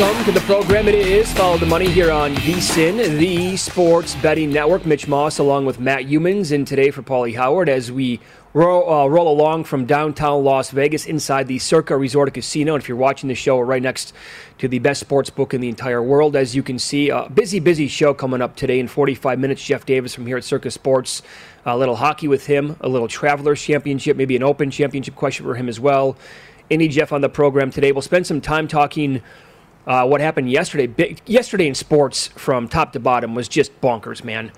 Welcome to the program. It is Follow the Money here on VSIN, the Sports Betting Network. Mitch Moss along with Matt Youmans and today for Paulie Howard as we roll, uh, roll along from downtown Las Vegas inside the Circa Resort Casino. And if you're watching the show, we're right next to the best sports book in the entire world. As you can see, a busy, busy show coming up today in 45 minutes. Jeff Davis from here at Circa Sports. A little hockey with him, a little Travelers Championship, maybe an Open Championship question for him as well. Any Jeff on the program today. We'll spend some time talking uh, what happened yesterday. Yesterday in sports, from top to bottom, was just bonkers, man.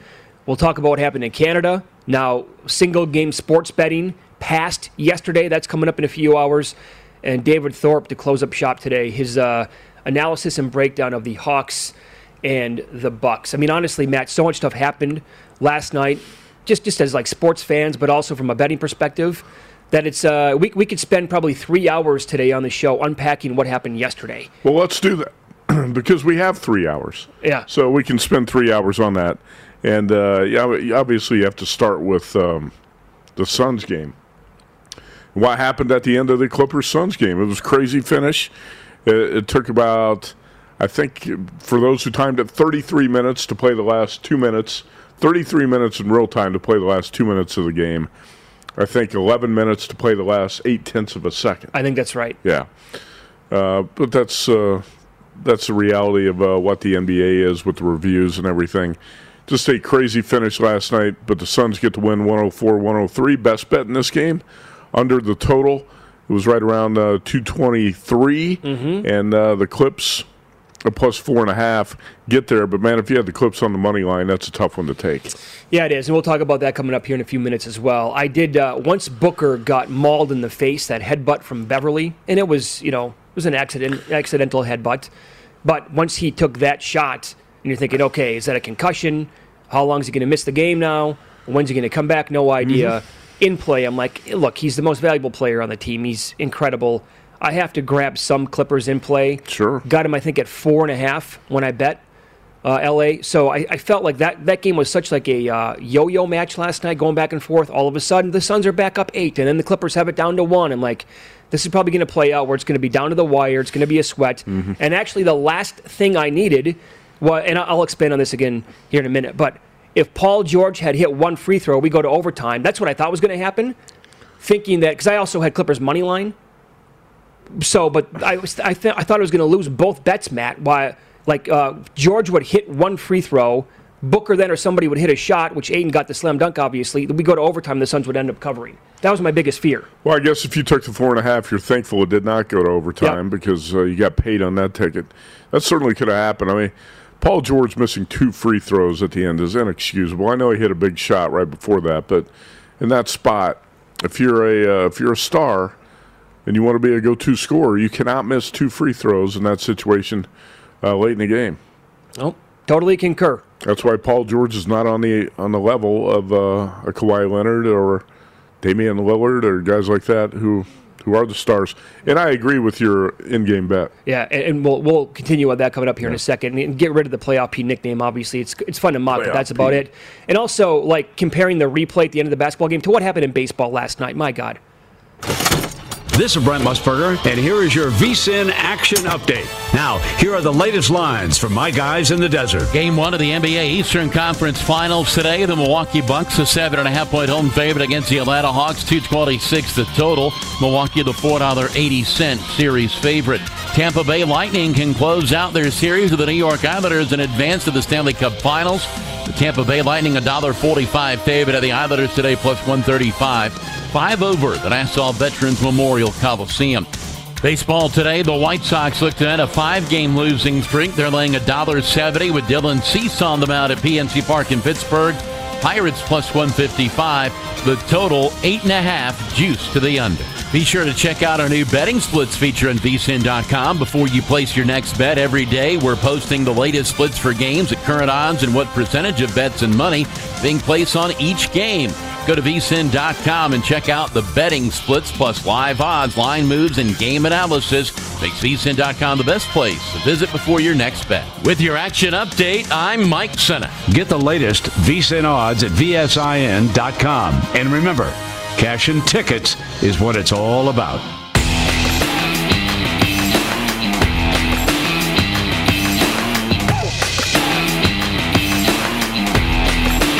We'll talk about what happened in Canada. Now, single game sports betting passed yesterday. That's coming up in a few hours. And David Thorpe to close up shop today. His uh, analysis and breakdown of the Hawks and the Bucks. I mean, honestly, Matt, so much stuff happened last night. Just just as like sports fans, but also from a betting perspective that it's uh, we, we could spend probably three hours today on the show unpacking what happened yesterday. Well, let's do that because we have three hours. Yeah. So we can spend three hours on that, and uh, yeah, obviously you have to start with um, the Suns game. What happened at the end of the Clippers Suns game? It was a crazy finish. It, it took about, I think, for those who timed it, 33 minutes to play the last two minutes. 33 minutes in real time to play the last two minutes of the game. I think 11 minutes to play the last eight tenths of a second. I think that's right. Yeah, uh, but that's uh, that's the reality of uh, what the NBA is with the reviews and everything. Just a crazy finish last night, but the Suns get to win 104-103. Best bet in this game, under the total. It was right around uh, 223, mm-hmm. and uh, the Clips a plus four and a half get there. But man, if you had the clips on the money line, that's a tough one to take. Yeah, it is, and we'll talk about that coming up here in a few minutes as well. I did uh, once Booker got mauled in the face, that headbutt from Beverly, and it was you know it was an accident, accidental headbutt. But once he took that shot, and you're thinking, okay, is that a concussion? How long is he going to miss the game now? When's he going to come back? No idea. Mm-hmm. In play, I'm like, look, he's the most valuable player on the team. He's incredible. I have to grab some Clippers in play. Sure. Got him, I think, at four and a half when I bet uh, LA. So I, I, felt like that, that game was such like a uh, yo-yo match last night, going back and forth. All of a sudden, the Suns are back up eight, and then the Clippers have it down to one. And like, this is probably going to play out where it's going to be down to the wire. It's going to be a sweat. Mm-hmm. And actually, the last thing I needed was, and I'll expand on this again here in a minute, but if Paul George had hit one free throw, we go to overtime. That's what I thought was going to happen. Thinking that because I also had Clippers money line so, but I was I, th- I thought I was going to lose both bets, Matt. Why? Like uh, George would hit one free throw, Booker then or somebody would hit a shot, which Ayton got the slam dunk. Obviously, we go to overtime. The Suns would end up covering. That was my biggest fear. Well, I guess if you took the four and a half, you're thankful it did not go to overtime Yep. because uh, you got paid on that ticket. That certainly could have happened. I mean, Paul George missing two free throws at the end is inexcusable. I know he hit a big shot right before that, but in that spot, if you're a uh, if you're a star and you want to be a go-to scorer, you cannot miss two free throws in that situation uh, late in the game. Oh, totally concur. That's why Paul George is not on the on the level of uh, a Kawhi Leonard or Damian Lillard or guys like that who who are the stars. And I agree with your in-game bet. Yeah, and, and we'll we'll continue on that coming up here in a second. And get rid of the playoff P nickname. Obviously, it's it's fun to mock, but that's about P. it. And also, like comparing the replay at the end of the basketball game to what happened in baseball last night. My God. This is Brent Musburger, and here is your VSIN action update. Now, here are the latest lines from my guys in the desert. Game one of the NBA Eastern Conference Finals today. The Milwaukee Bucks, a seven and a half point home favorite against the Atlanta Hawks, two twenty six the total. Milwaukee, the four dollar eighty cent series favorite. Tampa Bay Lightning can close out their series with the New York Islanders in advance to the Stanley Cup Finals. The Tampa Bay Lightning, a dollar forty five favorite at the Islanders today, plus one thirty five. Over the Nassau Veterans Memorial Coliseum. Baseball today, the White Sox look to end a five-game losing streak. They're laying a dollar seventy with Dylan Cease on the mound at PNC Park in Pittsburgh. Pirates plus 155. The total eight and a half juice to the under. Be sure to check out our new betting splits feature on vsin.com before you place your next bet every day. We're posting the latest splits for games at current odds and what percentage of bets and money being placed on each game. Go to vsin.com and check out the betting splits plus live odds, line moves, and game analysis. Makes vsin.com the best place to visit before your next bet. With your action update, I'm Mike Senna. Get the latest VSIN odds at VSIN.com. And remember, cash and tickets is what it's all about.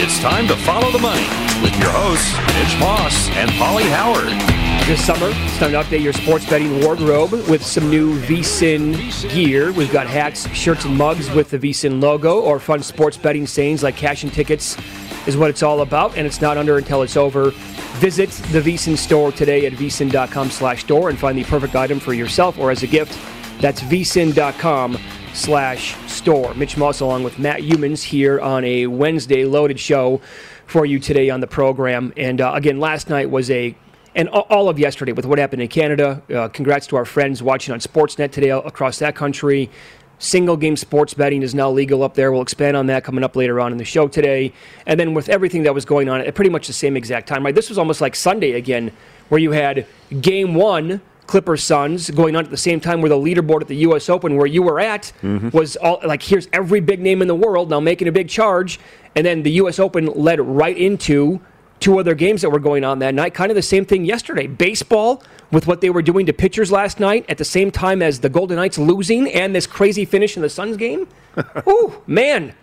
It's time to follow the money with your hosts, Mitch Moss and Polly Howard. This summer, it's time to update your sports betting wardrobe with some new VSIN gear. We've got hats, shirts, and mugs with the VSIN logo, or fun sports betting sayings like cash and tickets is what it's all about, and it's not under until it's over. Visit the VSIN store today at vsin.com slash store and find the perfect item for yourself or as a gift. That's vsin.com slash store. Mitch Moss along with Matt Youmans here on a Wednesday loaded show for you today on the program. And uh, again, last night was a and all of yesterday with what happened in Canada. Uh, congrats to our friends watching on Sportsnet today across that country. Single game sports betting is now legal up there. We'll expand on that coming up later on in the show today. And then with everything that was going on at pretty much the same exact time, right? This was almost like Sunday again, where you had game one, Clippers Suns, going on at the same time where the leaderboard at the U.S. Open, where you were at, mm-hmm. was all like, here's every big name in the world now making a big charge. And then the U.S. Open led right into two other games that were going on that night. Kind of the same thing yesterday. Baseball with what they were doing to pitchers last night at the same time as the Golden Knights losing and this crazy finish in the Suns game. Ooh, man.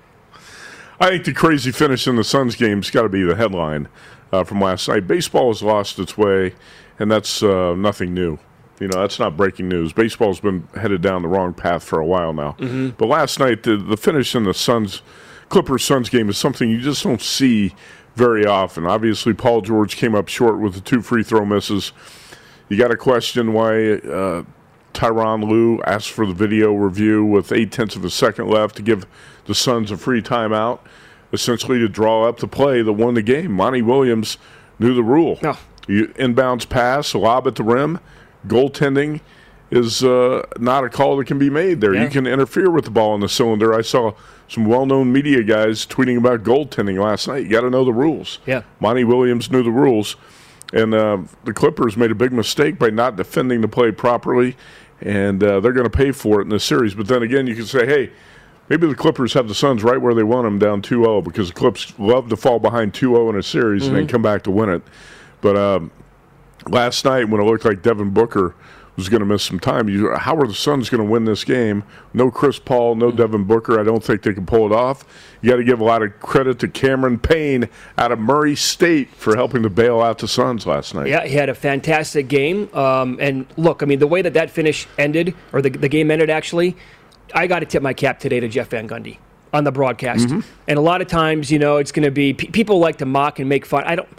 I think the crazy finish in the Suns game's got to be the headline uh, from last night. Baseball has lost its way, and that's uh, nothing new. You know, that's not breaking news. Baseball's been headed down the wrong path for a while now. But last night, the, the finish in the Suns, Clippers Suns game is something you just don't see very often. Obviously, Paul George came up short with the two free throw misses. You got to question why uh, Tyronn Lue asked for the video review with eight tenths of a second left to give the Suns a free timeout, essentially to draw up the play that won the game. Monty Williams knew the rule. No. You inbounds pass, lob at the rim, goaltending is uh, not a call that can be made there. Yeah. You can interfere with the ball in the cylinder. I saw some well-known media guys tweeting about goaltending last night. You got to know the rules. Yeah. Monty Williams knew the rules, and uh, the Clippers made a big mistake by not defending the play properly, and uh, they're going to pay for it in this series. But then again, you can say, hey, maybe the Clippers have the Suns right where they want them, down 2-0, because the Clips love to fall behind 2-0 in a series and then come back to win it. But um, last night, when it looked like Devin Booker was going to miss some time. You, how are the Suns going to win this game? No Chris Paul, no Devin Booker. I don't think they can pull it off. You got to give a lot of credit to Cameron Payne out of Murray State for helping to bail out the Suns last night. Yeah, he had a fantastic game. Um, and look, I mean, the way that that finish ended, or the, the game ended actually, I got to tip my cap today to Jeff Van Gundy on the broadcast. Mm-hmm. And a lot of times, you know, it's going to be pe- people like to mock and make fun. I don't.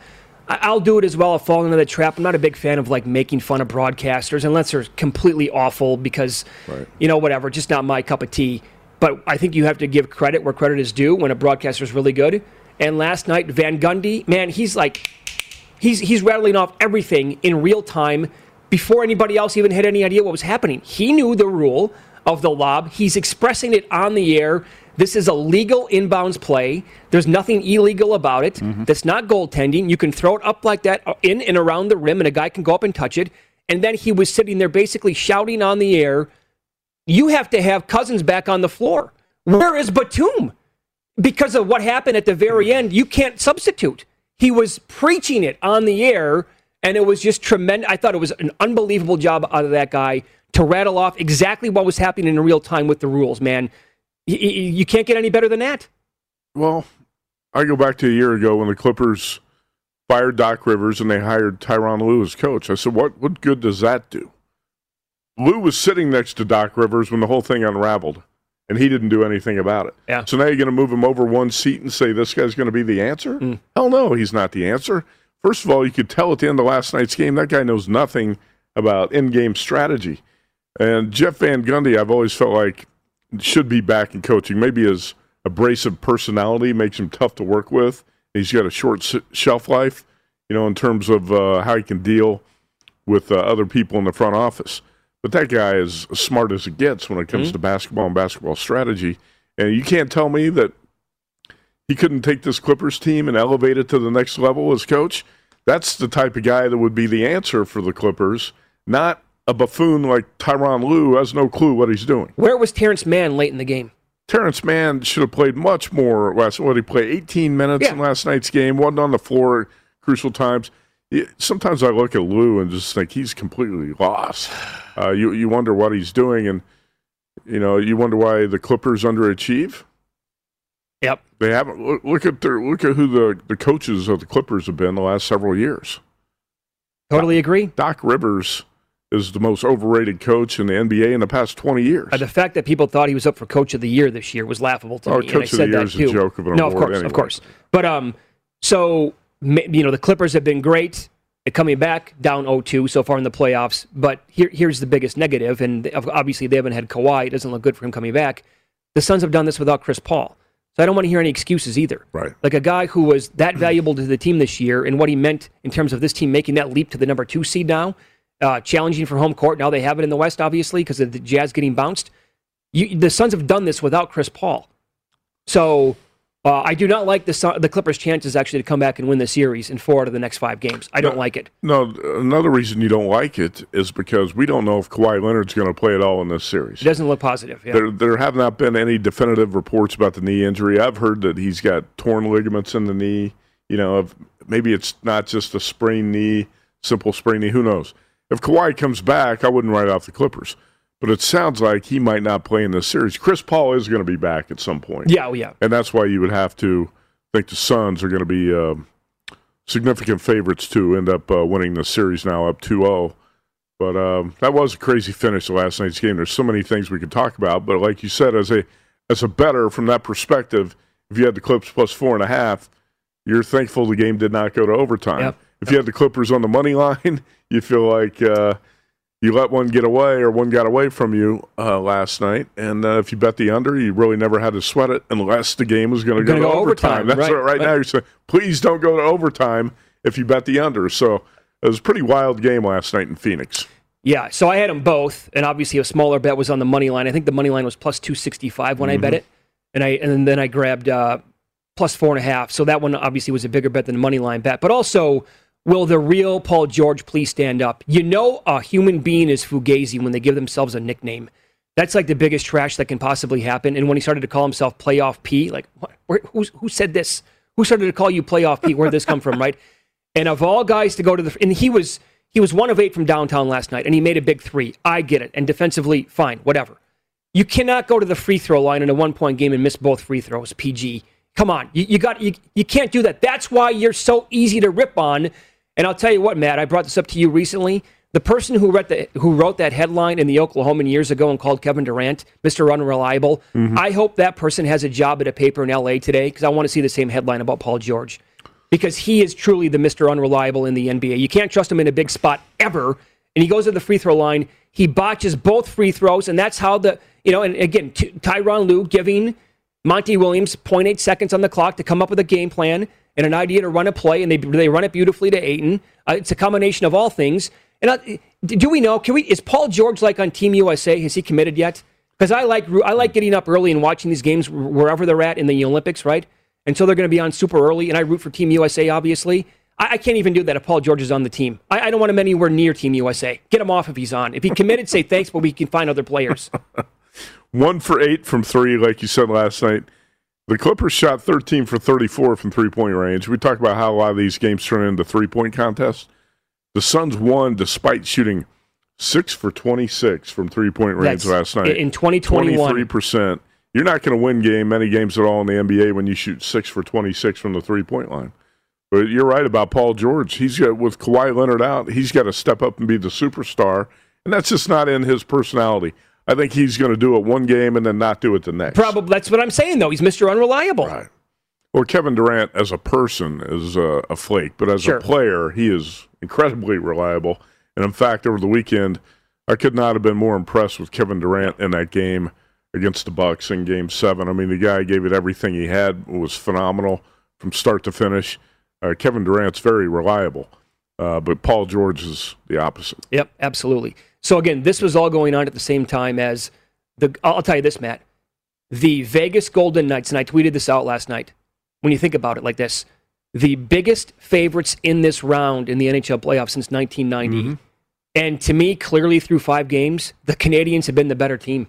I'll do it as well. I'll fall into the trap. I'm not a big fan of like making fun of broadcasters unless they're completely awful because, Right. you know, whatever. Just not my cup of tea. But I think you have to give credit where credit is due when a broadcaster is really good. And last night, Van Gundy, man, he's like, he's he's rattling off everything in real time before anybody else even had any idea what was happening. He knew the rule of the lob. He's expressing it on the air. This is a legal inbounds play. There's nothing illegal about it. That's not goaltending. You can throw it up like that uh, in and around the rim, and a guy can go up and touch it. And then he was sitting there basically shouting on the air, You have to have Cousins back on the floor. Where is Batum? because of what happened at the very end, you can't substitute. He was preaching it on the air, and it was just tremendous. I thought it was an unbelievable job out of that guy to rattle off exactly what was happening in real time with the rules, man. Y- y- You can't get any better than that. Well, I go back to a year ago when the Clippers fired Doc Rivers and they hired Tyronn Lue as coach. I said, what, what good does that do? Lue was sitting next to Doc Rivers when the whole thing unraveled, and he didn't do anything about it. Yeah. So now you're going to move him over one seat and say this guy's going to be the answer? Hmm. Hell no, he's not the answer. First of all, you could tell at the end of last night's game that guy knows nothing about in-game strategy. And Jeff Van Gundy, I've always felt like should be back in coaching. Maybe his abrasive personality makes him tough to work with. He's got a short s- shelf life, you know, in terms of uh, how he can deal with uh, other people in the front office. But that guy is as smart as it gets when it comes to basketball and basketball strategy. And you can't tell me that he couldn't take this Clippers team and elevate it to the next level as coach. That's the type of guy that would be the answer for the Clippers, not a buffoon like Tyronn Lue has no clue what he's doing. Where was Terrence Mann late in the game? Terrence Mann should have played much more last. What he played 18 minutes Yeah. in last night's game. wasn't on the floor crucial times. Sometimes I look at Lue and just think he's completely lost. Uh, you you wonder what he's doing, and you know you wonder why the Clippers underachieve. Yep. They haven't. Look, look at their look at who the the coaches of the Clippers have been the last several years. Totally agree. Doc Rivers is the most overrated coach in the NBA in the past 20 years. Uh, the fact that people thought he was up for Coach of the Year this year was laughable to Oh, me. and I Coach of the said Year that is a too. joke of an no, of course, anyway. of course. But um, so you know the Clippers have been great at coming back down 0-2 so far in the playoffs. But here, here's the biggest negative, and obviously they haven't had Kawhi. It doesn't look good for him coming back. The Suns have done this without Chris Paul, so I don't want to hear any excuses either. Right. Like a guy who was that valuable to the team this year, and what he meant in terms of this team making that leap to the number two seed now, uh, challenging for home court. Now they have it in the West, obviously, because of the Jazz getting bounced. You, the Suns have done this without Chris Paul. So uh, I do not like the Sun, the Clippers' chances actually to come back and win the series in four out of the next five games. I don't like it. No, another reason you don't like it is because we don't know if Kawhi Leonard's going to play at all in this series. It doesn't look positive. Yeah. There, there have not been any definitive reports about the knee injury. I've heard that he's got torn ligaments in the knee. You know, if maybe it's not just a sprained knee, simple sprained knee. Who knows? If Kawhi comes back, I wouldn't write off the Clippers. But it sounds like he might not play in this series. Chris Paul is going to be back at some point. Yeah, oh, yeah. And that's why you would have to think the Suns are going to be um, significant favorites to end up uh, winning the series now up 2 0. But um, that was a crazy finish to last night's game. There's so many things we could talk about. But like you said, as a as a better from that perspective, if you had the Clips plus four and a half, you're thankful the game did not go to overtime. Yep. If you had the Clippers on the money line, you feel like uh, you let one get away or one got away from you uh, last night. And uh, if you bet the under, you really never had to sweat it unless the game was going to go overtime. overtime, That's right, what right, right. now you're saying. Please don't go to overtime if you bet the under. So it was a pretty wild game last night in Phoenix. Yeah, so I had them both, and obviously a smaller bet was on the money line. I think the money line was plus two sixty five when I bet it, and I and then I grabbed uh, plus four and a half. So that one obviously was a bigger bet than the money line bet. But also, will the real Paul George please stand up? You know, a human being is fugazi when they give themselves a nickname. That's like the biggest trash that can possibly happen. And when he started to call himself Playoff P, like what? Where, who said this? Who started to call you Playoff P? Where'd this come from, right? And of all guys to go to the, and he was he was one of eight from downtown last night, and he made a big three. I get it. And defensively, fine, whatever. You cannot go to the free throw line in a one point game and miss both free throws. PG. Come on, you, you got you, you can't do that. That's why you're so easy to rip on. And I'll tell you what, Matt, I brought this up to you recently. The person who wrote, the, who wrote that headline in the Oklahoman years ago and called Kevin Durant Mr. Unreliable, Mm-hmm. I hope that person has a job at a paper in LA today because I want to see the same headline about Paul George because he is truly the Mr. Unreliable in the NBA. You can't trust him in a big spot ever. And he goes to the free throw line. He botches both free throws, and that's how the, you know, and again, Ty- Tyronn Lue giving Monty Williams 0.8 seconds on the clock to come up with a game plan and an idea to run a play, and they, they run it beautifully to Ayton. Uh, it's a combination of all things. And do we know? Can we? Is Paul George like on Team USA? Has he committed yet? Because I like I like getting up early and watching these games wherever they're at in the Olympics, right? And so they're going to be on super early, and I root for Team USA, obviously. I, I can't even do that if Paul George is on the team. I, I don't want him anywhere near Team USA. Get him off if he's on. If he committed, say thanks, but we can find other players. One for eight from three, like you said last night. The Clippers shot 13 for 34 from three point range. We talked about how a lot of these games turn into three point contests. The Suns won despite shooting six for 26 from three point range That's- last night. in 2021. 23%. You're not going to win game many games at all in the NBA when you shoot six for 26 from the three point line. But you're right about Paul George. He's got with Kawhi Leonard out, he's got to step up and be the superstar, and that's just not in his personality. I think he's going to do it one game and then not do it the next. Probably that's what I'm saying though. He's Mr. Unreliable. Right. Well, Kevin Durant as a person is uh, a flake, but as Sure. a player, he is incredibly reliable. And in fact, over the weekend, I could not have been more impressed with Kevin Durant in that game against the Bucks in Game Seven. I mean, the guy gave it everything he had. It was phenomenal from start to finish. Uh, Kevin Durant's very reliable, uh, but Paul George is the opposite. Yep, absolutely. So again, this was all going on at the same time as the. I'll tell you this, Matt. The Vegas Golden Knights, and I tweeted this out last night. When you think about it like this, the biggest favorites in this round in the NHL playoffs since 1990, mm-hmm. and to me, clearly through five games, the Canadiens have been the better team.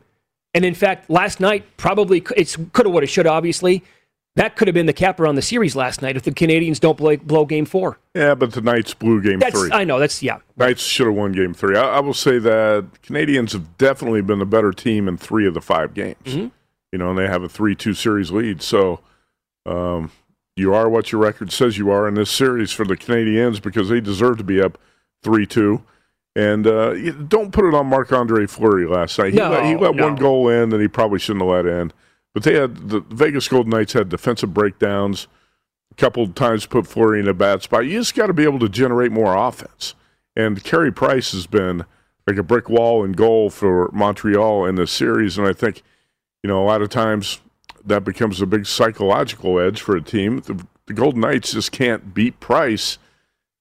And in fact, last night probably it's coulda, woulda, shoulda. Obviously, that could have been the capper on the series last night if the Canadiens don't blow, blow Game Four. Yeah, but the Knights blew Game That's Three. I know that's yeah. Knights should have won Game Three. I, I will say that Canadiens have definitely been the better team in three of the five games. Mm-hmm. You know, and they have a three-two series lead. So, um, you are what your record says you are in this series for the Canadiens because they deserve to be up three-two. And uh, don't put it on Marc Andre Fleury last night. He No, let, he let no. one goal in that he probably shouldn't have let in. But they had the Vegas Golden Knights had defensive breakdowns a couple times put Fleury in a bad spot. You just got to be able to generate more offense. And Carey Price has been like a brick wall and goal for Montreal in this series. And I think, you know, a lot of times that becomes a big psychological edge for a team. The, the Golden Knights just can't beat Price.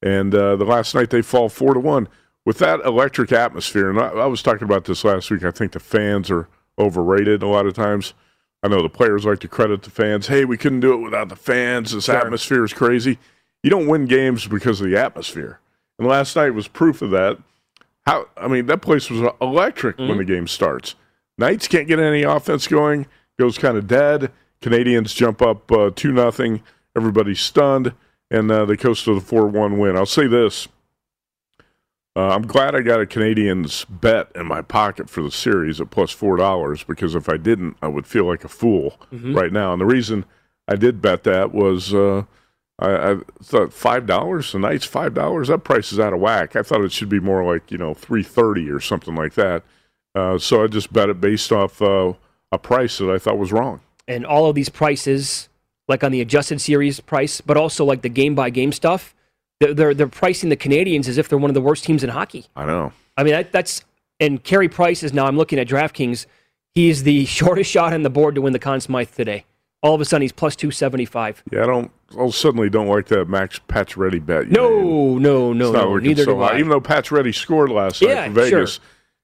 And uh, the last night they fall four to one with that electric atmosphere. And I, I was talking about this last week. I think the fans are overrated a lot of times. I know the players like to credit the fans. Hey, we couldn't do it without the fans. This atmosphere is crazy. You don't win games because of the atmosphere. And last night was proof of that. How I mean, that place was electric when the game starts. Knights can't get any offense going. Goes kind of dead. Canadiens jump up uh, two nothing. Everybody's stunned, and uh, they coast to the four one win. I'll say this: uh, I'm glad I got a Canadiens bet in my pocket for the series at plus four dollars because if I didn't, I would feel like a fool right now. And the reason I did bet that was uh, I, I thought five dollars. The Knights five dollars. That price is out of whack. I thought it should be more like you know three thirty or something like that. Uh, so I just bet it based off uh, a price that I thought was wrong. and all of these prices, like on the adjusted series price, but also like the game by game stuff, they're, they're pricing the Canadiens as if they're one of the worst teams in hockey. I know. I mean, that, that's and Carey Price is now. I'm looking at DraftKings. He's the shortest shot on the board to win the Conn Smythe today. All of a sudden, he's plus two seventy five. Yeah, I don't. I suddenly don't like that Max Pacioretty bet. you made. No, no, no, It's not no. Neither so do hot. I. Even though Pacioretty scored last night for Vegas,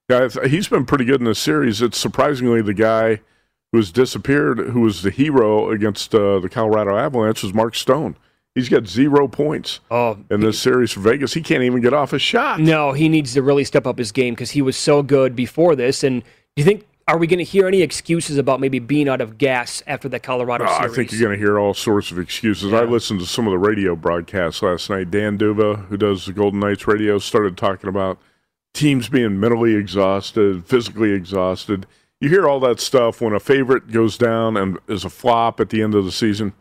yeah, I th- he's been pretty good in this series. It's surprisingly the guy who has disappeared, who was the hero against uh, the Colorado Avalanche, was Mark Stone. He's got zero points oh, in this series for Vegas. He can't even get off a shot. No, he needs to really step up his game because he was so good before this. And do you think are we going to hear any excuses about maybe being out of gas after the Colorado Oh, series? I think you're going to hear all sorts of excuses. I listened to some of the radio broadcasts last night. Dan D'Uva, who does the Golden Knights radio, started talking about teams being mentally exhausted, physically exhausted. You hear all that stuff when a favorite goes down and is a flop at the end of the season.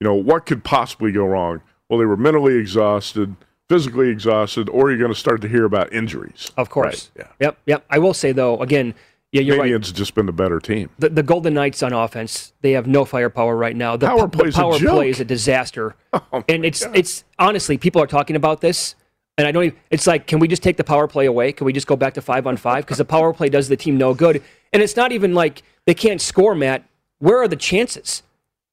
You know, what could possibly go wrong? Well, they were mentally exhausted, physically exhausted, or you're going to start to hear about injuries. Of course. Right, Yep. Yep. I will say though, again, yeah, you're right. Canadiens have just been the better team. The, the Golden Knights on offense, they have no firepower right now. The Power p- play's a the power joke. play is a disaster, Oh, and it's God. it's honestly people are talking about this, and I don't. Even, it's like, can we just take the power play away? Can we just go back to five on five? Because the power play does the team no good, and it's not even like they can't score. Matt, where are the chances?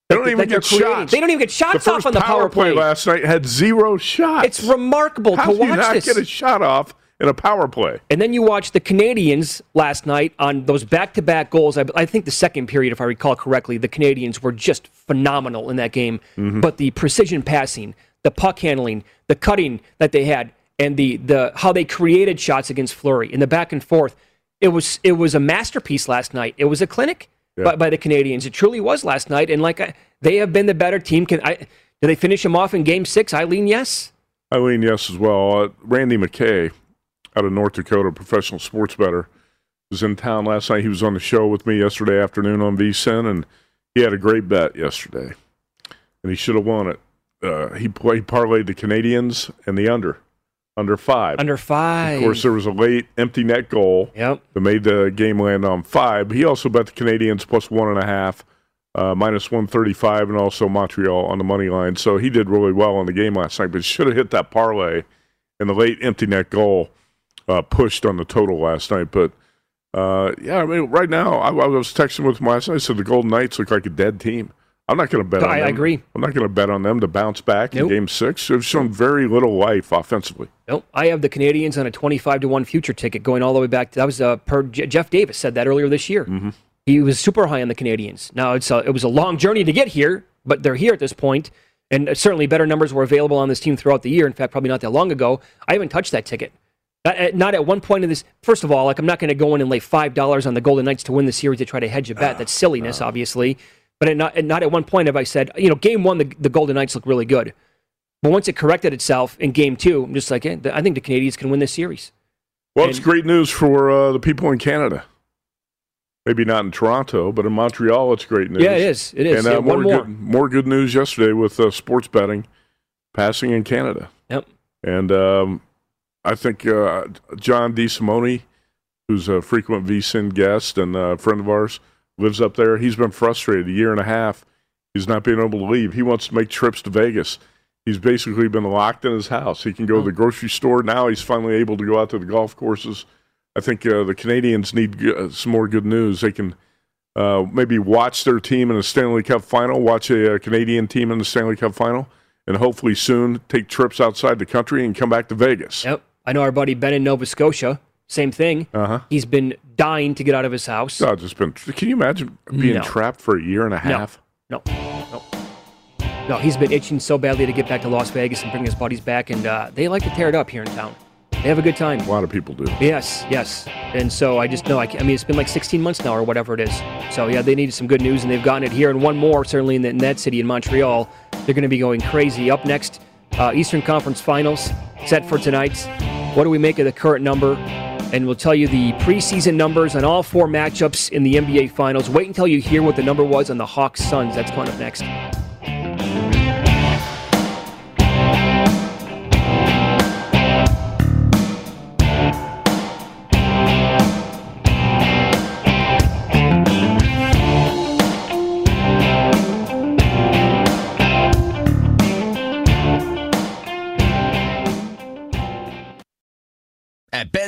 They don't even get creating? shots. They don't even get shots off on the power play play. last night had zero shots. It's remarkable How to do you watch not this. get a shot off in a power play? And then you watch the Canadiens last night on those back-to-back goals. I, I think the second period, if I recall correctly, the Canadiens were just phenomenal in that game. Mm-hmm. But the precision passing, the puck handling, the cutting that they had, and the the how they created shots against Fleury and the back and forth, it was it was a masterpiece last night. It was a clinic by, by the Canadiens. It truly was last night. And like I, they have been the better team. Can I? Do they finish them off in Game Six? Eileen, yes. Eileen, yes, as well. Uh, Randy McKay out of North Dakota, professional sports bettor, was in town last night. He was on the show with me yesterday afternoon on VSIN, and he had a great bet yesterday, and he should have won it. Uh, he played parlayed the Canadiens and the under, under five. Under five. Of course, there was a late empty net goal Yep. that made the game land on five. He also bet the Canadiens plus one and a half, uh, minus one thirty five, and also Montreal on the money line. So he did really well in the game last night. But should have hit that parlay, and the late empty net goal uh, pushed on the total last night. But uh, yeah, I mean, right now I, I was texting with him last night. I said the Golden Knights look like a dead team. I'm not going to bet on I them. agree. I'm not going to bet on them to bounce back Nope. in Game Six. They've shown very little life offensively. Nope. I have the Canadiens on a 25 to 1 future ticket going all the way back. To, that was uh, per Je- Jeff Davis said that earlier this year. Mm-hmm. He was super high on the Canadiens. Now, it's a, it was a long journey to get here, but they're here at this point, And uh, certainly better numbers were available on this team throughout the year. In fact, probably not that long ago. I haven't touched that ticket. Not at, not at one point in this. First of all, like I'm not going to go in and lay five dollars on the Golden Knights to win the series to try to hedge a bet. That's silliness, obviously. But at not, at not at one point have I said, you know, game one, the, the Golden Knights look really good. But once it corrected itself in game two, I'm just like, eh, I think the Canadiens can win this series. Well, it's great news for uh, the people in Canada. Maybe not in Toronto, but in Montreal, it's great news. Yeah, it is. It is. And uh, Yeah, one more, more. Good, more good news yesterday with uh, sports betting passing in Canada. Yep. And um, I think uh, John DeSimone, who's a frequent VSIN guest and a friend of ours, lives up there. He's been frustrated a year and a half. He's not being able to leave. He wants to make trips to Vegas. He's basically been locked in his house. He can go to the grocery store. Now he's finally able to go out to the golf courses. I think uh, the Canadians need g- uh, some more good news. They can uh, maybe watch their team in the Stanley Cup final, watch a, uh Canadian team in the Stanley Cup final, and hopefully soon take trips outside the country and come back to Vegas. Yep. I know our buddy Ben in Nova Scotia. Same thing. Uh-huh. He's been dying to get out of his house. God, just been. Can you imagine being No. trapped for a year and a half? No, no, no. He's been itching so badly to get back to Las Vegas and bring his buddies back, and uh, they like to tear it up here in town. They have a good time. A lot of people do. Yes, yes. And so I just know. I, I mean, it's been like 16 months now, or whatever it is. So yeah, they needed some good news, and they've gotten it here, and one more certainly in, the, in that city in Montreal. They're going to be going crazy. Up next, uh, Eastern Conference Finals set for tonight. What do we make of the current number? And we'll tell you the preseason numbers on all four matchups in the NBA Finals. Wait until you hear what the number was on the Hawks Suns. That's coming up next.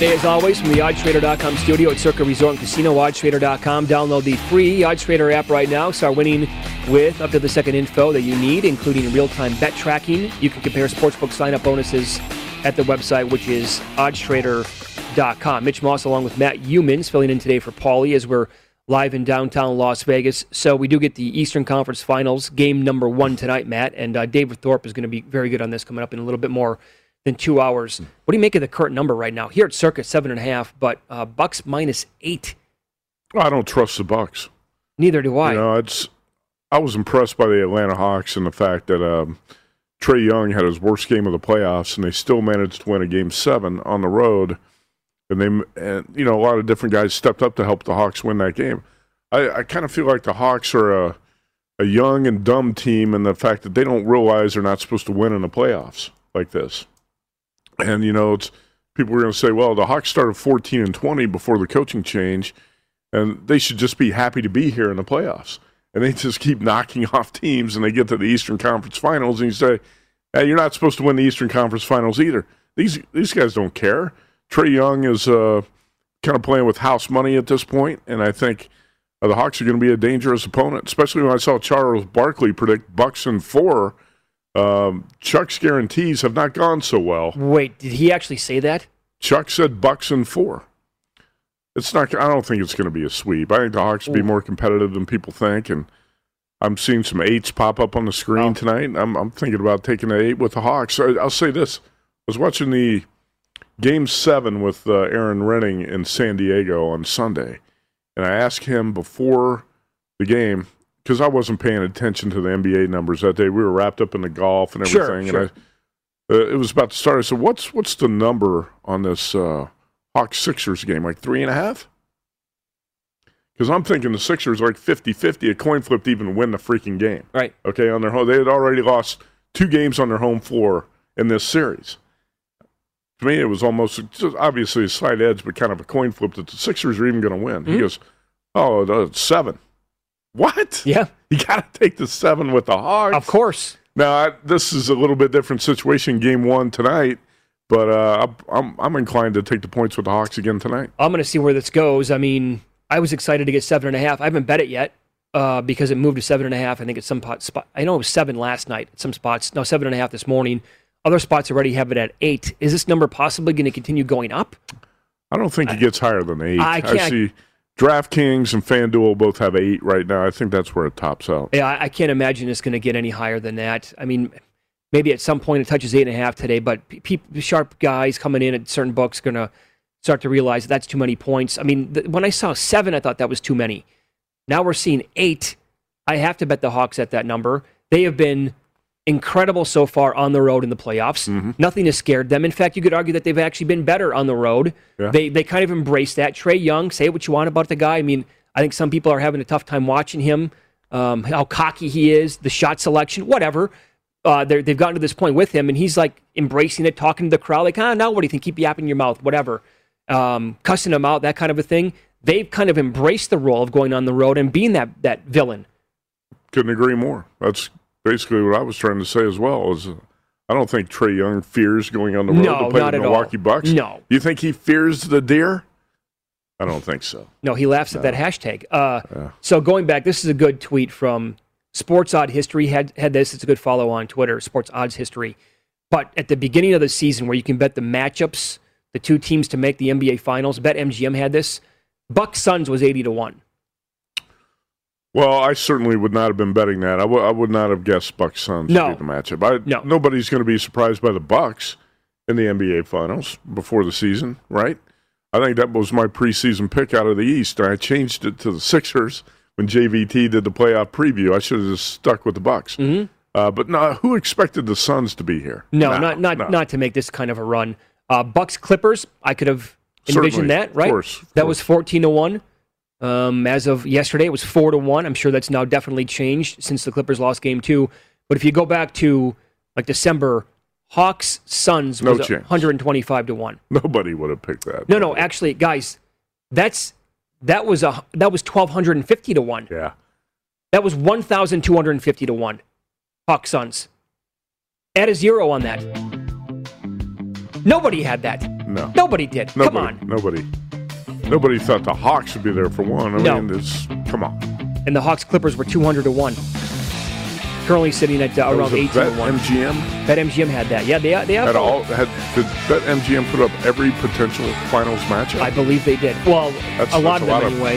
Today, as always, from the OddsTrader.com studio at Circa Resort and Casino, OddsTrader.com. Download the free OddsTrader app right now. Start winning with up to the second info that you need, including real-time bet tracking. You can compare sportsbook sign-up bonuses at the website, which is OddsTrader.com. Mitch Moss, along with Matt Youmans, filling in today for Paulie as we're live in downtown Las Vegas. So we do get the Eastern Conference Finals, game number one tonight, Matt, and uh, David Thorpe is going to be very good on this coming up in a little bit more than two hours. What do you make of the current number right now? Here at Circa, seven and a half, but uh, Bucks minus eight. Well, I don't trust the Bucks. Neither do I. You know, it's. I was impressed by the Atlanta Hawks and the fact that um, Trae Young had his worst game of the playoffs, and they still managed to win a game seven on the road. And they, and you know, a lot of different guys stepped up to help the Hawks win that game. I, I kind of feel like the Hawks are a, a young and dumb team, and the fact that they don't realize they're not supposed to win in the playoffs like this. And you know, it's people are going to say, well, the Hawks started 14 and 20 before the coaching change, and they should just be happy to be here in the playoffs. And they just keep knocking off teams, and they get to the Eastern Conference Finals, and you say, hey, you're not supposed to win the Eastern Conference Finals either. These these guys don't care. Trae Young is uh, kind of playing with house money at this point, and I think uh, the Hawks are going to be a dangerous opponent, especially when I saw Charles Barkley predict Bucks in four um, Chuck's guarantees have not gone so well. Wait, did he actually say that? Chuck said Bucks and four. It's not. I don't think it's going to be a sweep. I think the Hawks will be more competitive than people think, and I'm seeing some eights pop up on the screen oh. tonight. I'm, I'm thinking about taking an eight with the Hawks. I, will say this: I was watching the game seven with uh, Aaron Renning in San Diego on Sunday, and I asked him before the game because I wasn't paying attention to the NBA numbers that day. We were wrapped up in the golf and everything, sure, sure. and I, uh, it was about to start. I said, "What's what's the number on this uh, Hawks Sixers game? Like three and a half?" Because I'm thinking the Sixers are like 50-50, a coin flip to even win the freaking game. Right. Okay, on their home, they had already lost two games on their home floor in this series. To me, it was almost just obviously a slight edge, but kind of a coin flip that the Sixers are even going to win. Mm-hmm. He goes, "Oh, seven. What? Yeah. You got to take the seven with the Hawks. Of course. Now, I, this is a little bit different situation, game one tonight, but uh, I'm, I'm inclined to take the points with the Hawks again tonight. I'm going to see where this goes. I mean, I was excited to get seven and a half. I haven't bet it yet uh, because it moved to seven and a half. I think at some spot. I know it was seven last night at some spots. No, seven and a half this morning. Other spots already have it at eight. Is this number possibly going to continue going up? I don't think it gets higher than eight. I, I see DraftKings and FanDuel both have eight right now. I think that's where it tops out. Yeah, I can't imagine it's going to get any higher than that. I mean, maybe at some point it touches eight and a half today, but pe- sharp guys coming in at certain books going to start to realize that's too many points. I mean, when I saw seven, I thought that was too many. Now we're seeing eight. I have to bet the Hawks at that number. They have been incredible so far on the road in the playoffs. Mm-hmm. Nothing has scared them. In fact, you could argue that they've actually been better on the road. Yeah. They they kind of embrace that. Trae Young, say what you want about the guy. I mean, I think some people are having a tough time watching him. Um, how cocky he is, the shot selection, whatever. Uh, they've gotten to this point with him, and he's like embracing it, talking to the crowd, like, ah, now what do you think? Keep yapping your mouth, whatever. Um, cussing him out, that kind of a thing. They've kind of embraced the role of going on the road and being that that villain. Couldn't agree more. That's basically what I was trying to say as well. Is I don't think Trae Young fears going on the road No, to play the at all. Milwaukee Bucks. No. You think he fears the deer? I don't think so. No, he laughs at that hashtag. Uh, So going back, this is a good tweet from Sports Odd History. Had had this. It's a good follow on Twitter. Sports Odds History. But at the beginning of the season, where you can bet the matchups, the two teams to make the NBA Finals, Bet MGM had this. Bucks Suns was eighty to one. Well, I certainly would not have been betting that. I would- not have guessed Bucks Suns No. to be the matchup. I, no. Nobody's going to be surprised by the Bucks in the NBA Finals before the season, right? I think that was my preseason pick out of the East, and I changed it to the Sixers when JVT did the playoff preview. I should have just stuck with the Bucks. Mhm. Uh, but no, who expected the Suns to be here? No, not not no. not to make this kind of a run. Uh, Bucks Clippers. I could have Certainly. envisioned that, Of right? course, of that was fourteen to one. Um, as of yesterday, it was four to one. I'm sure that's now definitely changed since the Clippers lost game two. But if you go back to like December, Hawks Suns was chance. 125 to one. Nobody would have picked that. No, no, actually, guys, that's that was a that was 1250 to one. Yeah, that was 1250 to one. Hawks Suns. Add a zero on that. Nobody had that. No. Nobody did. Nobody, Come on. Nobody. Nobody thought the Hawks would be there for one. I No. mean, it's come on. And the Hawks Clippers were 200 to 1. Currently sitting at uh, around was a 18 to Bet 1. MGM Bet MGM had that. Yeah, they, they have had all had did Bet MGM put up every potential finals matchup. I believe they did. Well, That's- a lot of them anyway.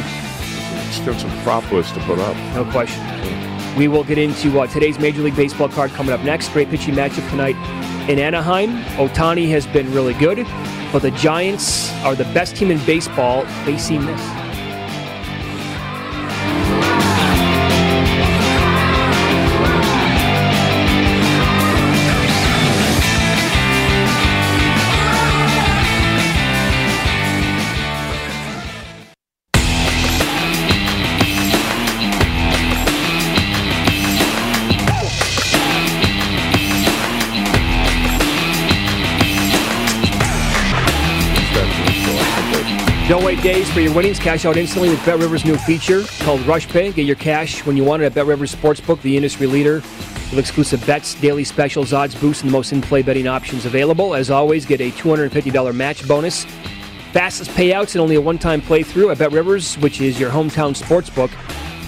extensive prop list to put up. No question. We will get into uh, today's Major League Baseball card coming up next. Great pitching matchup tonight in Anaheim. Ohtani has been really good, but the Giants are the best team in baseball facing this. Don't wait days for your winnings. Cash out instantly with Bet Rivers' new feature called Rush Pay. Get your cash when you want it at Bet Rivers Sportsbook, the industry leader with exclusive bets, daily specials, odds boosts, and the most in-play betting options available. As always, get a $250 match bonus. Fastest payouts and only a one-time playthrough at Bet Rivers, which is your hometown sportsbook.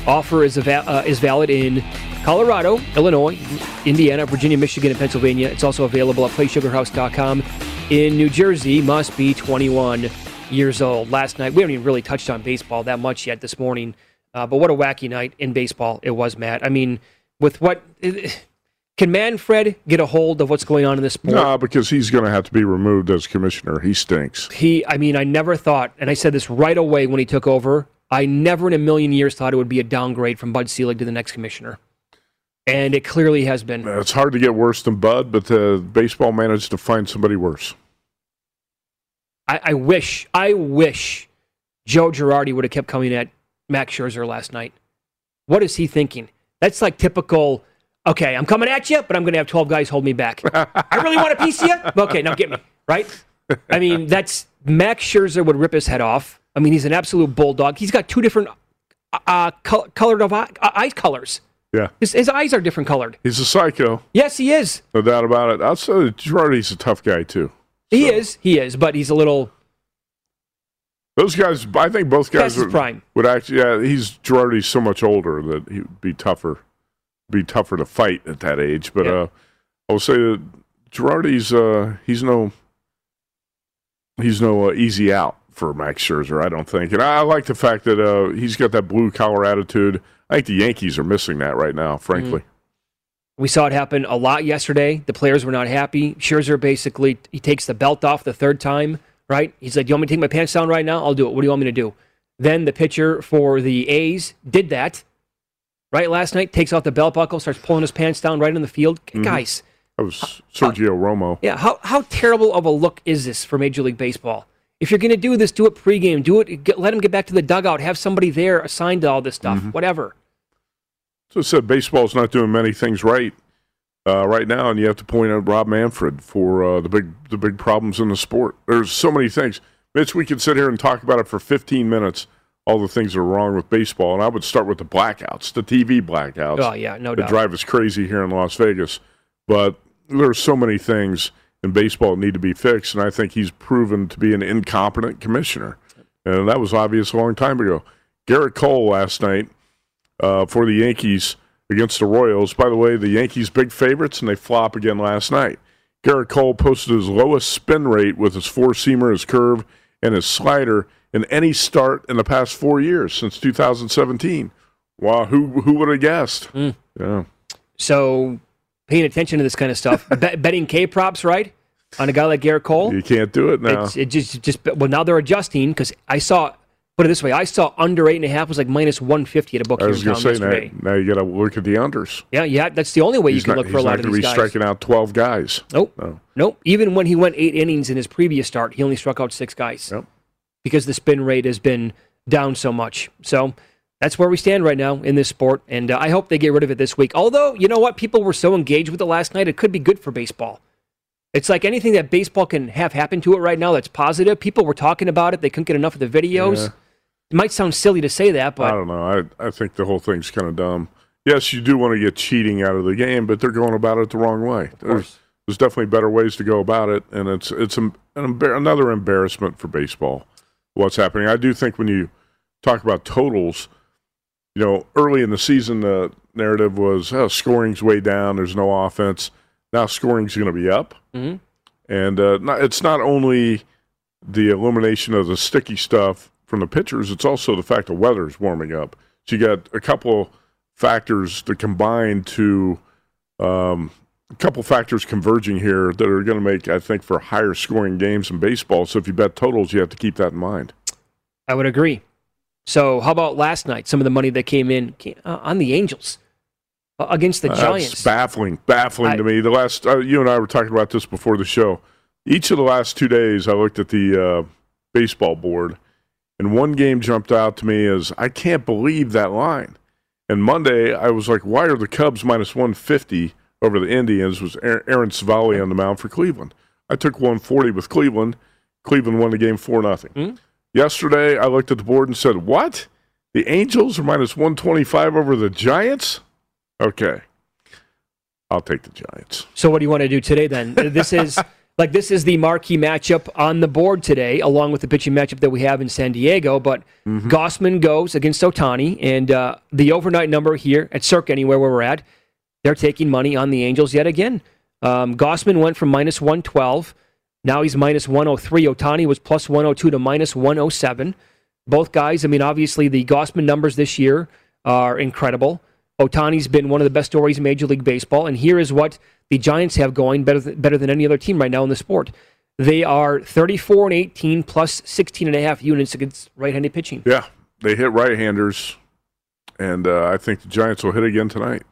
Offer is, ava- uh, is valid in Colorado, Illinois, Indiana, Virginia, Michigan, and Pennsylvania. It's also available at PlaySugarHouse.com. In New Jersey, must be 21 years old. Last night, we haven't even really touched on baseball that much yet this morning, uh, but what a wacky night in baseball it was, Matt. I mean, with what. Can Manfred get a hold of what's going on in this sport? No, because he's going to have to be removed as commissioner. He stinks. He, I mean, I never thought, and I said this right away when he took over, I never in a million years thought it would be a downgrade from Bud Selig to the next commissioner. And it clearly has been. It's hard to get worse than Bud, but uh, baseball managed to find somebody worse. I, I wish, I wish Joe Girardi would have kept coming at Max Scherzer last night. What is he thinking? That's like typical. Okay, I'm coming at you, but I'm going to have 12 guys hold me back. I really want a piece of you. Okay, now get me right. I mean, that's Max Scherzer would rip his head off. I mean, he's an absolute bulldog. He's got two different uh, col- colored of eye, uh, eye colors. Yeah. His, his eyes are different colored. He's a psycho. Yes, he is. No doubt about it. I'll say Girardi's a tough guy, too. He is. He is. But he's a little. Those guys, I think both guys would, prime. would actually, yeah, he's Girardi's so much older that he would be tougher, be tougher to fight at that age. But uh, I will say that Girardi's, uh, he's no, he's no uh, easy out for Max Scherzer, I don't think. And I, I like the fact that uh, he's got that blue collar attitude. I think the Yankees are missing that right now, frankly. We saw it happen a lot yesterday. The players were not happy. Scherzer basically he takes the belt off the third time, right? He's like, "You want me to take my pants down right now? I'll do it. What do you want me to do?" Then the pitcher for the A's did that, right? Last night takes off the belt buckle, starts pulling his pants down right in the field. Mhm. Guys, That was Sergio Romo. yeah, how how terrible of a look is this for Major League Baseball? If you're going to do this, do it pregame. Do it. Get, let him get back to the dugout. Have somebody there assigned to all this stuff. Mhm. Whatever. So I said baseball's not doing many things right uh, right now, and you have to point out Rob Manfred for uh, the big the big problems in the sport. There's so many things. Mitch, we could sit here and talk about it for 15 minutes. All the things that are wrong with baseball, and I would start with the blackouts, the TV blackouts. Oh, yeah, no that doubt. drive us crazy here in Las Vegas. But there's so many things in baseball that need to be fixed, and I think he's proven to be an incompetent commissioner, and that was obvious a long time ago. Gerrit Cole last night uh, for the Yankees against the Royals. By the way, the Yankees big favorites, and they flop again last night. Gerrit Cole posted his lowest spin rate with his four seamer, his curve, and his slider in any start in the past four years since 2017. Wow, who who would have guessed? Yeah. So, paying attention to this kind of stuff, bet, betting K props, right, on a guy like Gerrit Cole. You can't do it now. It's, it just just well now they're adjusting because I saw put it this way I saw under eight and a half was like minus one fifty at a book I was going to say now, yesterday. now you got to look at the unders. Yeah, yeah, that's the only way he's you can not, look for a lot of guys. he's not gonna be striking out 12 guys. Nope. No. Nope. Even when he went eight innings in his previous start, he only struck out six guys Yep. because the spin rate has been down so much. So that's where we stand right now in this sport, and uh, I hope they get rid of it this week. Although you know what, people were so engaged with it last night, it could be good for baseball. It's like anything that baseball can have happen to it right now that's positive. People were talking about it; they couldn't get enough of the videos. Yeah. It might sound silly to say that, but I don't know. I, I think the whole thing's kind of dumb. Yes, you do want to get cheating out of the game, but they're going about it the wrong way. There's, there's definitely better ways to go about it, and it's it's an, an embar- another embarrassment for baseball. What's happening? I do think when you talk about totals, you know, early in the season, the narrative was oh, scoring's way down. There's no offense. Now scoring's going to be up, Mhm. and uh, not, it's not only the elimination of the sticky stuff from the pitchers, it's also the fact the weather is warming up. So you got a couple factors that combine to um, a couple factors converging here that are going to make, I think, for higher scoring games in baseball. So if you bet totals, you have to keep that in mind. I would agree. So, how about last night? Some of the money that came in came, uh, on the Angels uh, against the Uh, Giants. That's baffling, baffling I- to me. The last uh, you and I were talking about this before the show. Each of the last two days, I looked at the uh, baseball board, and one game jumped out to me as I can't believe that line. And Monday, I was like, why are the Cubs minus one fifty over the Indians? Was Aaron Aaron Civale on the mound for Cleveland? I took one forty with Cleveland. Cleveland won the game four nothing. Hmm? Yesterday, I looked at the board and said, "What? The Angels are minus one twenty five over the Giants? Okay, I'll take the Giants." So what do you want to do today then? this is like this is the marquee matchup on the board today, along with the pitching matchup that we have in San Diego. But Mm-hmm. Gausman goes against Ohtani, and uh, the overnight number here at Circa, anywhere where we're at, they're taking money on the Angels yet again. Um, Gausman went from minus one twelve, now he's minus one hundred three. Ohtani was plus one hundred two to minus one hundred seven. Both guys, I mean, obviously the Gausman numbers this year are incredible. Ohtani's been one of the best stories in Major League Baseball, and here is what the Giants have going better th- better than any other team right now in the sport. They are 34 and 18 plus 16 and a half units against right-handed pitching. Yeah, they hit right-handers, and uh, I think the Giants will hit again tonight.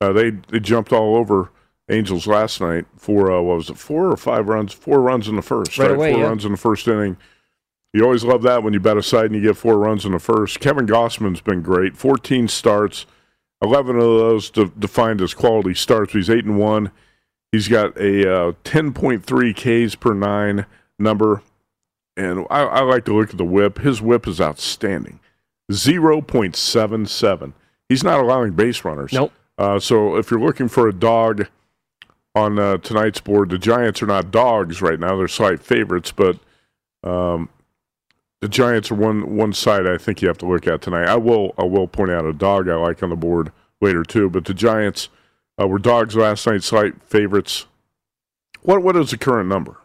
Uh, they they jumped all over Angels last night for uh, what was it, four or five runs? Four runs in the first, Right right? away, four yeah. runs in the first inning. You always love that when you bet a side and you get four runs in the first. Kevin Gausman's been great. 14 starts, 11 of those de- defined as quality starts. He's eight and one. He's got a uh, 10.3 Ks per nine number, and I, I like to look at the whip. His whip is outstanding, 0.77. He's not allowing base runners. Nope. Uh, so if you're looking for a dog on uh, tonight's board, the Giants are not dogs right now; they're slight favorites, but um, the Giants are one one side. I think you have to look at tonight. I will I will point out a dog I like on the board later too, but the Giants uh, were dogs last night, slight favorites. What what is the current number?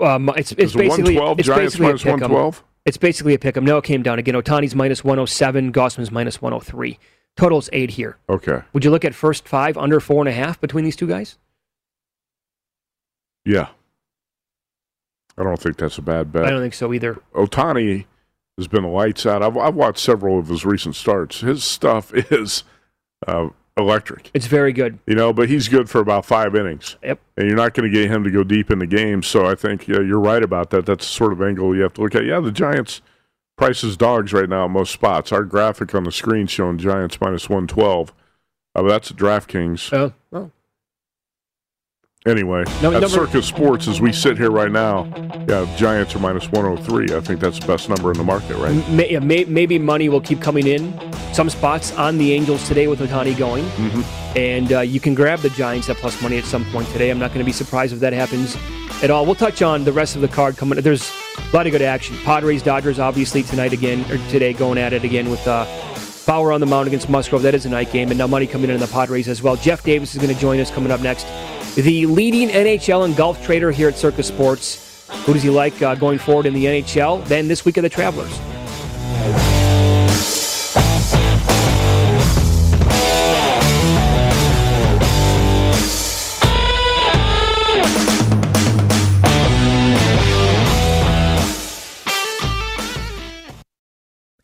Um, it's it's it basically 112? it's Giants basically pick 'em. 112? It's basically a pick 'em. No, it came down again. Ohtani's minus 107, Gausman's minus 103. Total's eight here. Okay, Would you look at first five under four and a half between these two guys? yeah. I don't think that's a bad bet. I don't think so either. Ohtani has been the lights out. I've, I've watched several of his recent starts. His stuff is uh, electric. It's very good. You know, but he's good for about five innings. Yep. And you're not going to get him to go deep in the game. So I think yeah, you're right about that. That's the sort of angle you have to look at. Yeah, the Giants prices dogs right now in most spots. Our graphic on the screen showing Giants minus 112. Uh, but that's at DraftKings. Oh, well. Anyway, No, at number- Circa Sports, as we sit here right now, yeah, Giants are minus 103. I think that's the best number in the market, right? May, yeah, may, maybe money will keep coming in some spots on the Angels today with Ohtani going. Mm-hmm. And uh, you can grab the Giants at plus money at some point today. I'm not going to be surprised if that happens at all. We'll touch on the rest of the card coming. There's a lot of good action. Padres, Dodgers, obviously tonight again, or today going at it again with uh, Bauer on the mound against Musgrove. That is a night game. And now money coming in on the Padres as well. Jeff Davis is going to join us coming up next. The leading NHL and golf trader here at Circa Sports. Who does he like uh, going forward in the NHL? Then this week of the Travelers.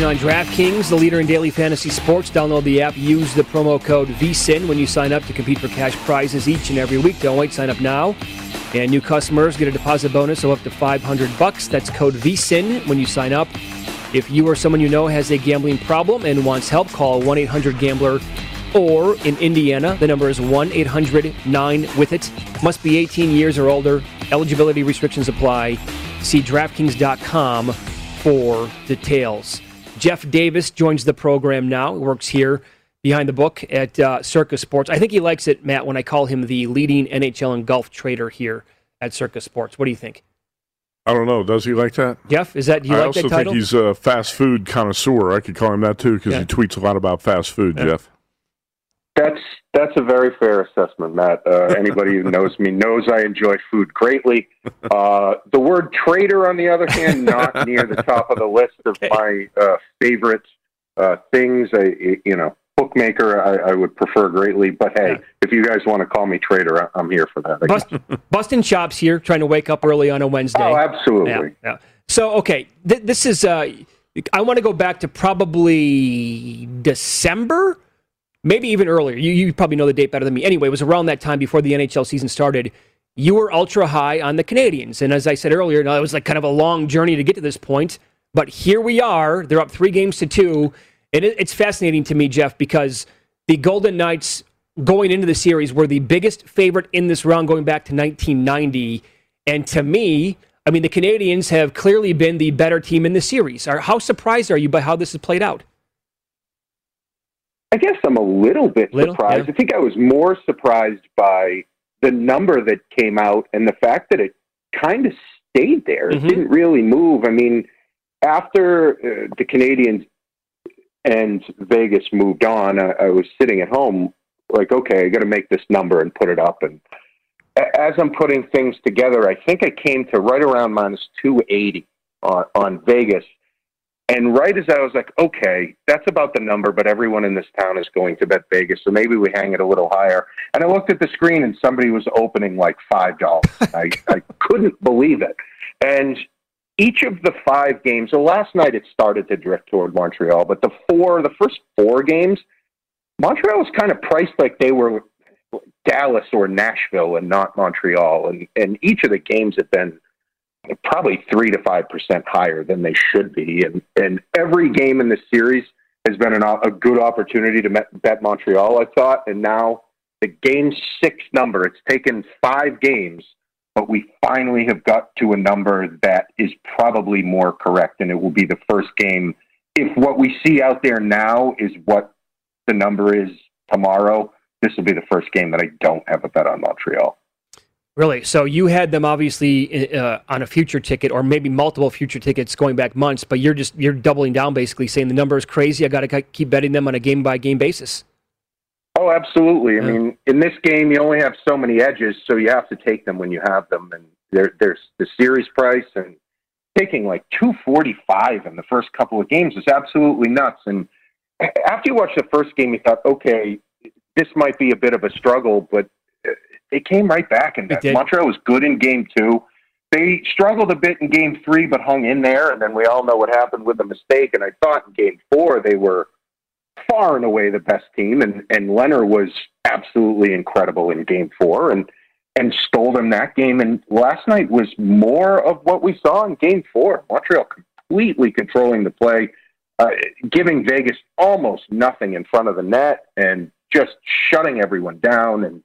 Action on DraftKings, the leader in daily fantasy sports. Download the app. Use the promo code VSIN when you sign up to compete for cash prizes each and every week. Don't wait. Sign up now. And new customers get a deposit bonus of up to 500 bucks. That's code VSIN when you sign up. If you or someone you know has a gambling problem and wants help, call 1-800-GAMBLER. Or in Indiana, the number is 1-800-9-WITH-IT. Must be 18 years or older. Eligibility restrictions apply. See DraftKings.com for details. Jeff Davis joins the program now. He works here behind the book at uh, Circa Sports. I think he likes it, Matt, when I call him the leading NHL and golf trader here at Circa Sports. What do you think? I don't know. Does he like that? Jeff, is that do you I like also that title? think he's a fast food connoisseur. I could call him that too because Yeah. he tweets a lot about fast food. Yeah. Jeff. That's that's a very fair assessment, Matt. Uh, anybody who knows me knows I enjoy food greatly. Uh, the word trader, on the other hand, not near the top of the list of my uh, favorite uh, things. I, you know, bookmaker, I, I would prefer greatly. But hey, if you guys want to call me trader, I- I'm here for that. Bust, busting chops here, trying to wake up early on a Wednesday. Oh, absolutely. Yeah, yeah. So, okay, th- this is. Uh, I want to go back to probably December maybe even earlier. You, you probably know the date better than me. Anyway, it was around that time before the NHL season started. You were ultra high on the Canadiens. And as I said earlier, now it was like kind of a long journey to get to this point. But here we are. They're up three games to two. And it, it's fascinating to me, Jeff, because the Golden Knights going into the series were the biggest favorite in this round going back to 1990. And to me, I mean, the Canadiens have clearly been the better team in the series. How surprised are you by how this has played out? I guess I'm a little bit little, surprised. Yeah. I think I was more surprised by the number that came out and the fact that it kind of stayed there. Mm-hmm. It didn't really move. I mean, after uh, the Canadiens and Vegas moved on, I, I was sitting at home like, okay, I got to make this number and put it up. And as I'm putting things together, I think I came to right around minus 280 on, on Vegas. And right as I was like, okay, that's about the number, but everyone in this town is going to bet Vegas, so maybe we hang it a little higher. And I looked at the screen and somebody was opening like $5. I, I couldn't believe it. And each of the five games, so last night it started to drift toward Montreal, but the four, the first four games, Montreal was kind of priced like they were Dallas or Nashville and not Montreal. And, and each of the games have been probably three to five percent higher than they should be. And, and every game in the series has been an, a good opportunity to bet Montreal, I thought. And now the game six number, it's taken five games, but we finally have got to a number that is probably more correct. And it will be the first game. If what we see out there now is what the number is tomorrow, this will be the first game that I don't have a bet on Montreal. Really? So you had them obviously uh, on a future ticket, or maybe multiple future tickets going back months, but you're just you're doubling down, basically saying the number is crazy. I got to keep betting them on a game by game basis. Oh, absolutely. I mean, in this game, you only have so many edges, so you have to take them when you have them. And there, there's the series price, and taking like two forty five in the first couple of games is absolutely nuts. And after you watch the first game, you thought, okay, this might be a bit of a struggle, but it came right back. And Montreal was good in game two. They struggled a bit in game three, but hung in there. And then we all know what happened with the mistake. And I thought in game four, they were far and away the best team. And, and Leonard was absolutely incredible in game four and, and stole them that game. And last night was more of what we saw in game four. Montreal completely controlling the play uh, giving Vegas almost nothing in front of the net and just shutting everyone down. And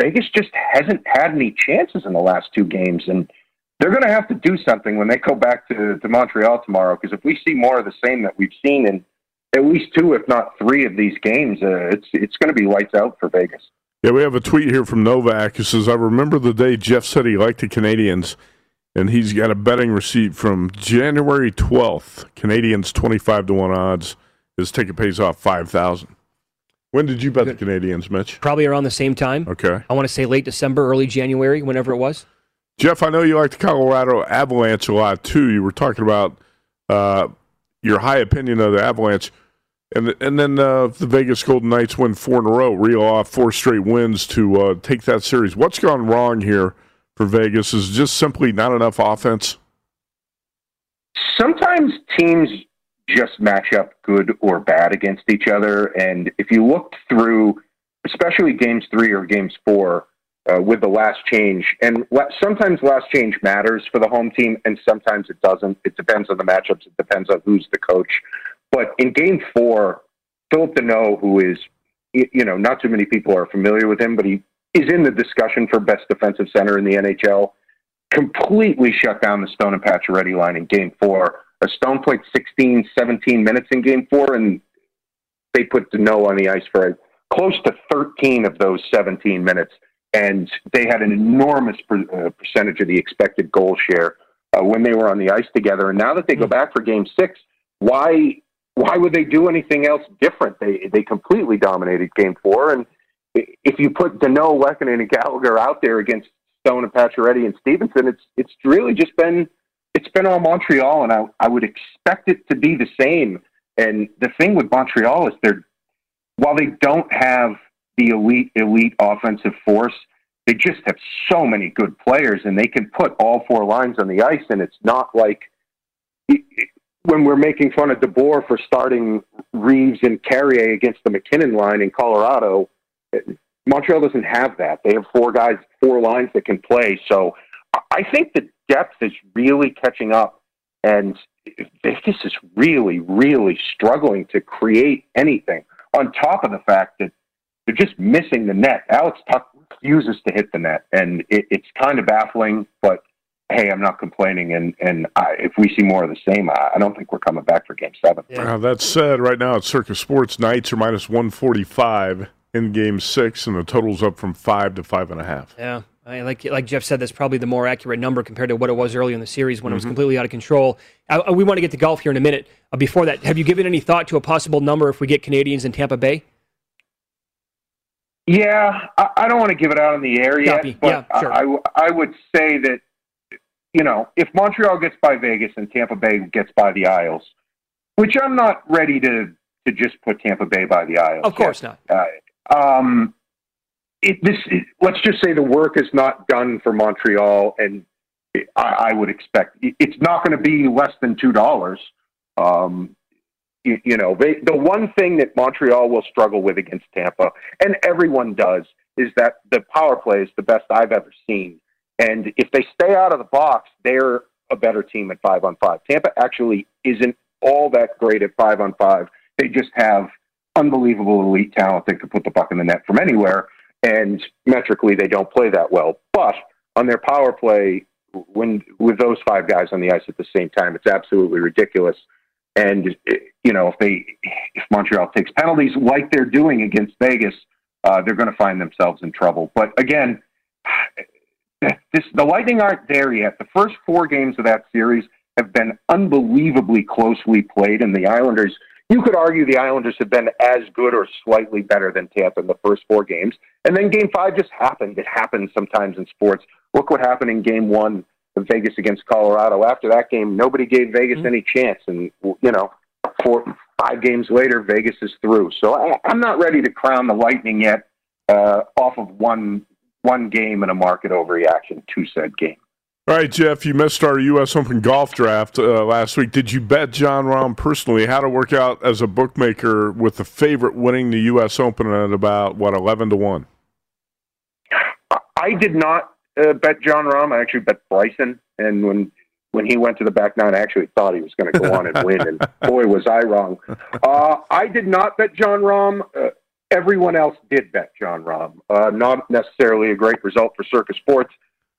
Vegas just hasn't had any chances in the last two games. And they're going to have to do something when they go back to, to Montreal tomorrow. Because if we see more of the same that we've seen in at least two, if not three, of these games, uh, it's it's going to be lights out for Vegas. Yeah, we have a tweet here from Novak who says, "I remember the day Jeff said he liked the Canadiens." and he's got a betting receipt from January 12th. Canadiens 25 to 1 odds. His ticket pays off 5000 When did you bet the Canadiens, Mitch? Probably around the same time. Okay. I want to say late December, early January, whenever it was. Jeff, I know you like the Colorado Avalanche a lot too. You were talking about uh, your high opinion of the Avalanche. And and then uh, the Vegas Golden Knights win four in a row, reel off four straight wins to uh, take that series. What's gone wrong here for Vegas is just simply not enough offense? Sometimes teams just match up good or bad against each other. And if you looked through, especially games three or games four, uh, with the last change, and sometimes last change matters for the home team, and sometimes it doesn't. It depends on the matchups. It depends on who's the coach. But in game four, Phillip Danault, who is, you know, not too many people are familiar with him, but he is in the discussion for best defensive center in the NHL. Completely shut down the Stone and Pacioretty line in Game Four. A Stone played 16, 17 minutes in Game Four, and they put Danault on the ice for close to 13 of those 17 minutes, and they had an enormous per, uh, percentage of the expected goal share uh, when they were on the ice together. And now that they go hmm. back for Game Six, why why would they do anything else different? They they completely dominated Game Four, and if you put Danault, Lehkonen, and Gallagher out there against Stone and Pacioretty and Stevenson, it's it's really just been it's been all Montreal, and I I would expect it to be the same. And the thing with Montreal is they're while they don't have the elite elite offensive force, they just have so many good players, and they can put all four lines on the ice, and it's not like when we're making fun of DeBoer for starting Reeves and Carrier against the MacKinnon line in Colorado. Montreal doesn't have that. They have four guys, four lines that can play. So I think the depth is really catching up, and Vegas is really, really struggling to create anything. On top of the fact that they're just missing the net. Alex Tuch refuses to hit the net, and it, it's kind of baffling. But hey, I'm not complaining. And and I, if we see more of the same, I, I don't think we're coming back for Game Seven. Yeah. Now that said, right now at Circa Sports, Knights are minus 145 in Game Six, and the total's up from five to five and a half. Yeah. I, like like Jeff said, that's probably the more accurate number compared to what it was earlier in the series when mm-hmm. it was mm-hmm. completely out of control. I, we want to get to golf here in a minute. Uh, before that, have you given any thought to a possible number if we get Canadiens in Tampa Bay? Yeah, I, I don't want to give it out in the air yet, Copy. but yeah, sure. I, I would say that you know if Montreal gets by Vegas and Tampa Bay gets by the Isles, which I'm not ready to to just put Tampa Bay by the Isles. Of course yet. not. Uh, um, it, this it, let's just say the work is not done for Montreal, and I, I, would expect it's not going to be less than two dollars. Um, you, you, know, they, the one thing that Montreal will struggle with against Tampa, and everyone does, is that the power play is the best I've ever seen. And if they stay out of the box, they're a better team at five on five. Tampa actually isn't all that great at five on five. They just have unbelievable elite talent that can put the puck in the net from anywhere and metrically they don't play that well. But on their power play, when with those five guys on the ice at the same time, it's absolutely ridiculous. And you know, if they if Montreal takes penalties like they're doing against Vegas, uh, they're going to find themselves in trouble. But again, this the Lightning aren't there yet. The first four games of that series have been unbelievably closely played, and the Islanders you could argue the Islanders have been as good or slightly better than Tampa in the first four games. And then game five just happened. It happens sometimes in sports. Look what happened in game one of Vegas against Colorado. After that game, nobody gave Vegas mm-hmm. any chance. And, you know, four, five games later, Vegas is through. So I, I'm not ready to crown the Lightning yet uh, off of one one game in a market overreaction to said game. All right, Jeff, you missed our U.S. Open golf draft uh, last week. Did you bet Jon Rahm personally? How to work out as a bookmaker with the favorite winning the U.S. Open at about, what, 11 to 1? I did not uh, bet Jon Rahm. I actually bet Bryson. And when when he went to the back nine, I actually thought he was going to go on and win. And boy, was I wrong. Uh, I did not bet Jon Rahm. Uh, everyone else did bet Jon Rahm. Uh, not necessarily a great result for Circa Sports.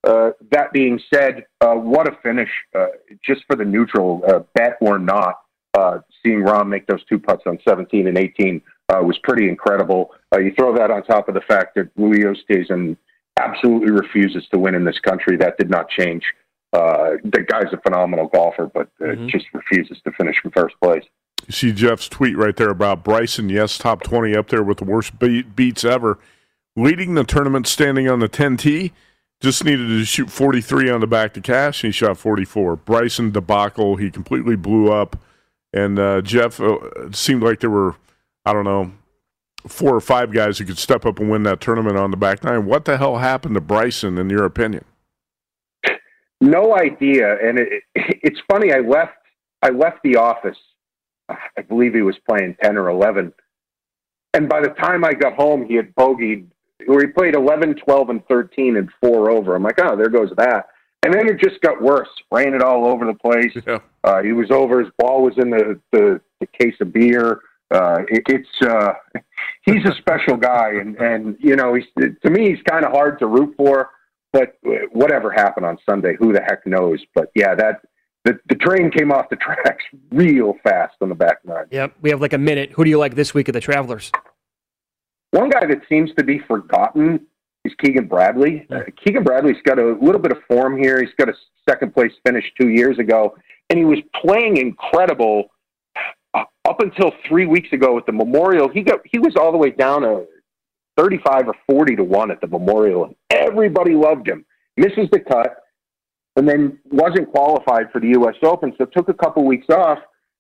Uh, that being said, uh, what a finish! Uh, just for the neutral uh, bet or not, uh, seeing Rahm make those two putts on 17 and 18 was pretty incredible. you throw that on top of the fact that Louis Oosthuizen absolutely refuses to win in this country. That did not change. the guy's a phenomenal golfer, but mm-hmm. just refuses to finish in first place. You see Jeff's tweet right there about Bryson. Yes, top 20 up there with the worst beat, beats ever. Leading the tournament standing on the 10T just needed to shoot 43 on the back to cash, and he shot 44. Bryson debacle, he completely blew up. And uh, Jeff, uh, seemed like there were, I don't know, four or five guys who could step up and win that tournament on the back nine. What the hell happened to Bryson, in your opinion? No idea. And it, it's funny. I left. I left the office. I believe he was playing ten or eleven. And by the time I got home, he had bogeyed where he played 11, 12, and 13 and four over. I'm like, oh, there goes that. And then it just got worse. Ran it all over the place. Yeah. Uh, he was over. His ball was in the, the, the case of beer. Uh, it, it's uh, he's a special guy, and and you know, he's to me, he's kind of hard to root for. But whatever happened on Sunday, who the heck knows? But yeah, that the, the train came off the tracks real fast on the back nine. Yep, we have like a minute. Who do you like this week at the Travelers? One guy that seems to be forgotten is Keegan Bradley. Uh, Keegan Bradley's got a little bit of form here. He's got a second place finish two years ago, and he was playing incredible uh, up until three weeks ago at the Memorial. He got he was all the way down to thirty-five or forty to one at the Memorial, and everybody loved him. Misses the cut, and then wasn't qualified for the U.S. Open, so took a couple weeks off.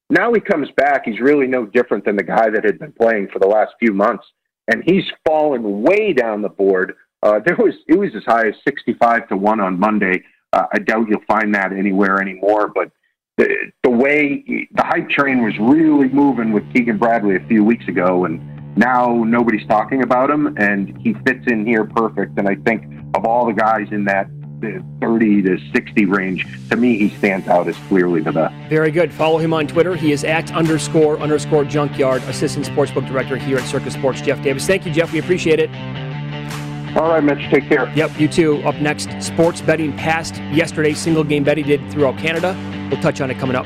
Now he comes back. He's really no different than the guy that had been playing for the last few months and he's fallen way down the board. Uh, there was it was as high as sixty-five to one on Monday. Uh, I doubt you'll find that anywhere anymore, but the, the way the hype train was really moving with Keegan Bradley a few weeks ago, and now nobody's talking about him, and he fits in here perfect. And I think of all the guys in that the 30 to 60 range, to me, he stands out as clearly the best. Very good. Follow him on Twitter. He is at underscore underscore junkyard, assistant sportsbook director here at Circa Sports, Jeff Davis. Thank you, Jeff. We appreciate it. All right, Mitch. Take care. Yep, you too. Up next, sports betting past yesterday, single game bet he did throughout Canada. We'll touch on it coming up.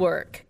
work.